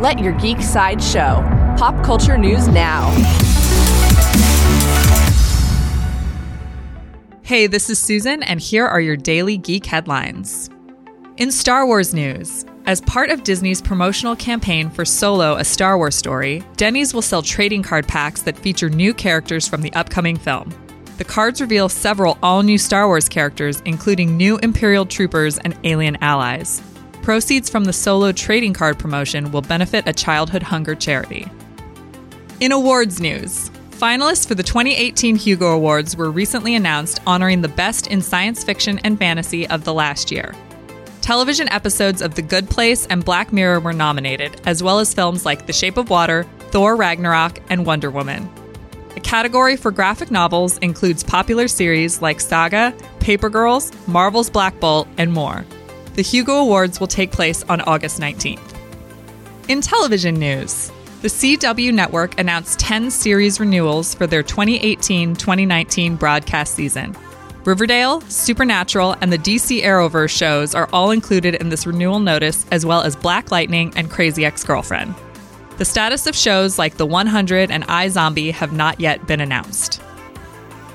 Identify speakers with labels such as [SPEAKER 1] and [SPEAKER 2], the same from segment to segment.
[SPEAKER 1] Let your geek side show. Pop culture news now.
[SPEAKER 2] Hey, this is Susan, and here are your daily geek headlines. In Star Wars news, as part of Disney's promotional campaign for Solo, a Star Wars story, Denny's will sell trading card packs that feature new characters from the upcoming film. The cards reveal several all new Star Wars characters, including new Imperial troopers and alien allies. Proceeds from the Solo trading card promotion will benefit a childhood hunger charity. In awards news, finalists for the 2018 Hugo Awards were recently announced, honoring the best in science fiction and fantasy of the last year. Television episodes of The Good Place and Black Mirror were nominated, as well as films like The Shape of Water, Thor Ragnarok, and Wonder Woman. The category for graphic novels includes popular series like Saga, Paper Girls, Marvel's Black Bolt, and more. The Hugo Awards will take place on August 19th. In television news, the CW network announced 10 series renewals for their 2018 2019 broadcast season. Riverdale, Supernatural, and the DC Arrowverse shows are all included in this renewal notice, as well as Black Lightning and Crazy Ex Girlfriend. The status of shows like The 100 and iZombie have not yet been announced.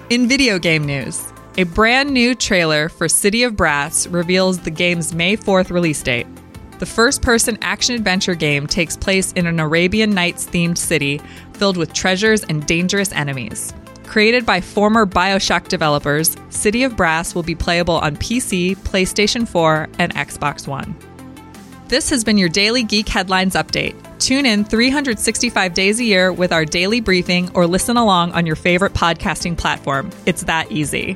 [SPEAKER 2] In video game news, a brand new trailer for City of Brass reveals the game's May 4th release date. The first person action adventure game takes place in an Arabian Nights themed city filled with treasures and dangerous enemies. Created by former Bioshock developers, City of Brass will be playable on PC, PlayStation 4, and Xbox One. This has been your daily Geek Headlines Update. Tune in 365 days a year with our daily briefing or listen along on your favorite podcasting platform. It's that easy.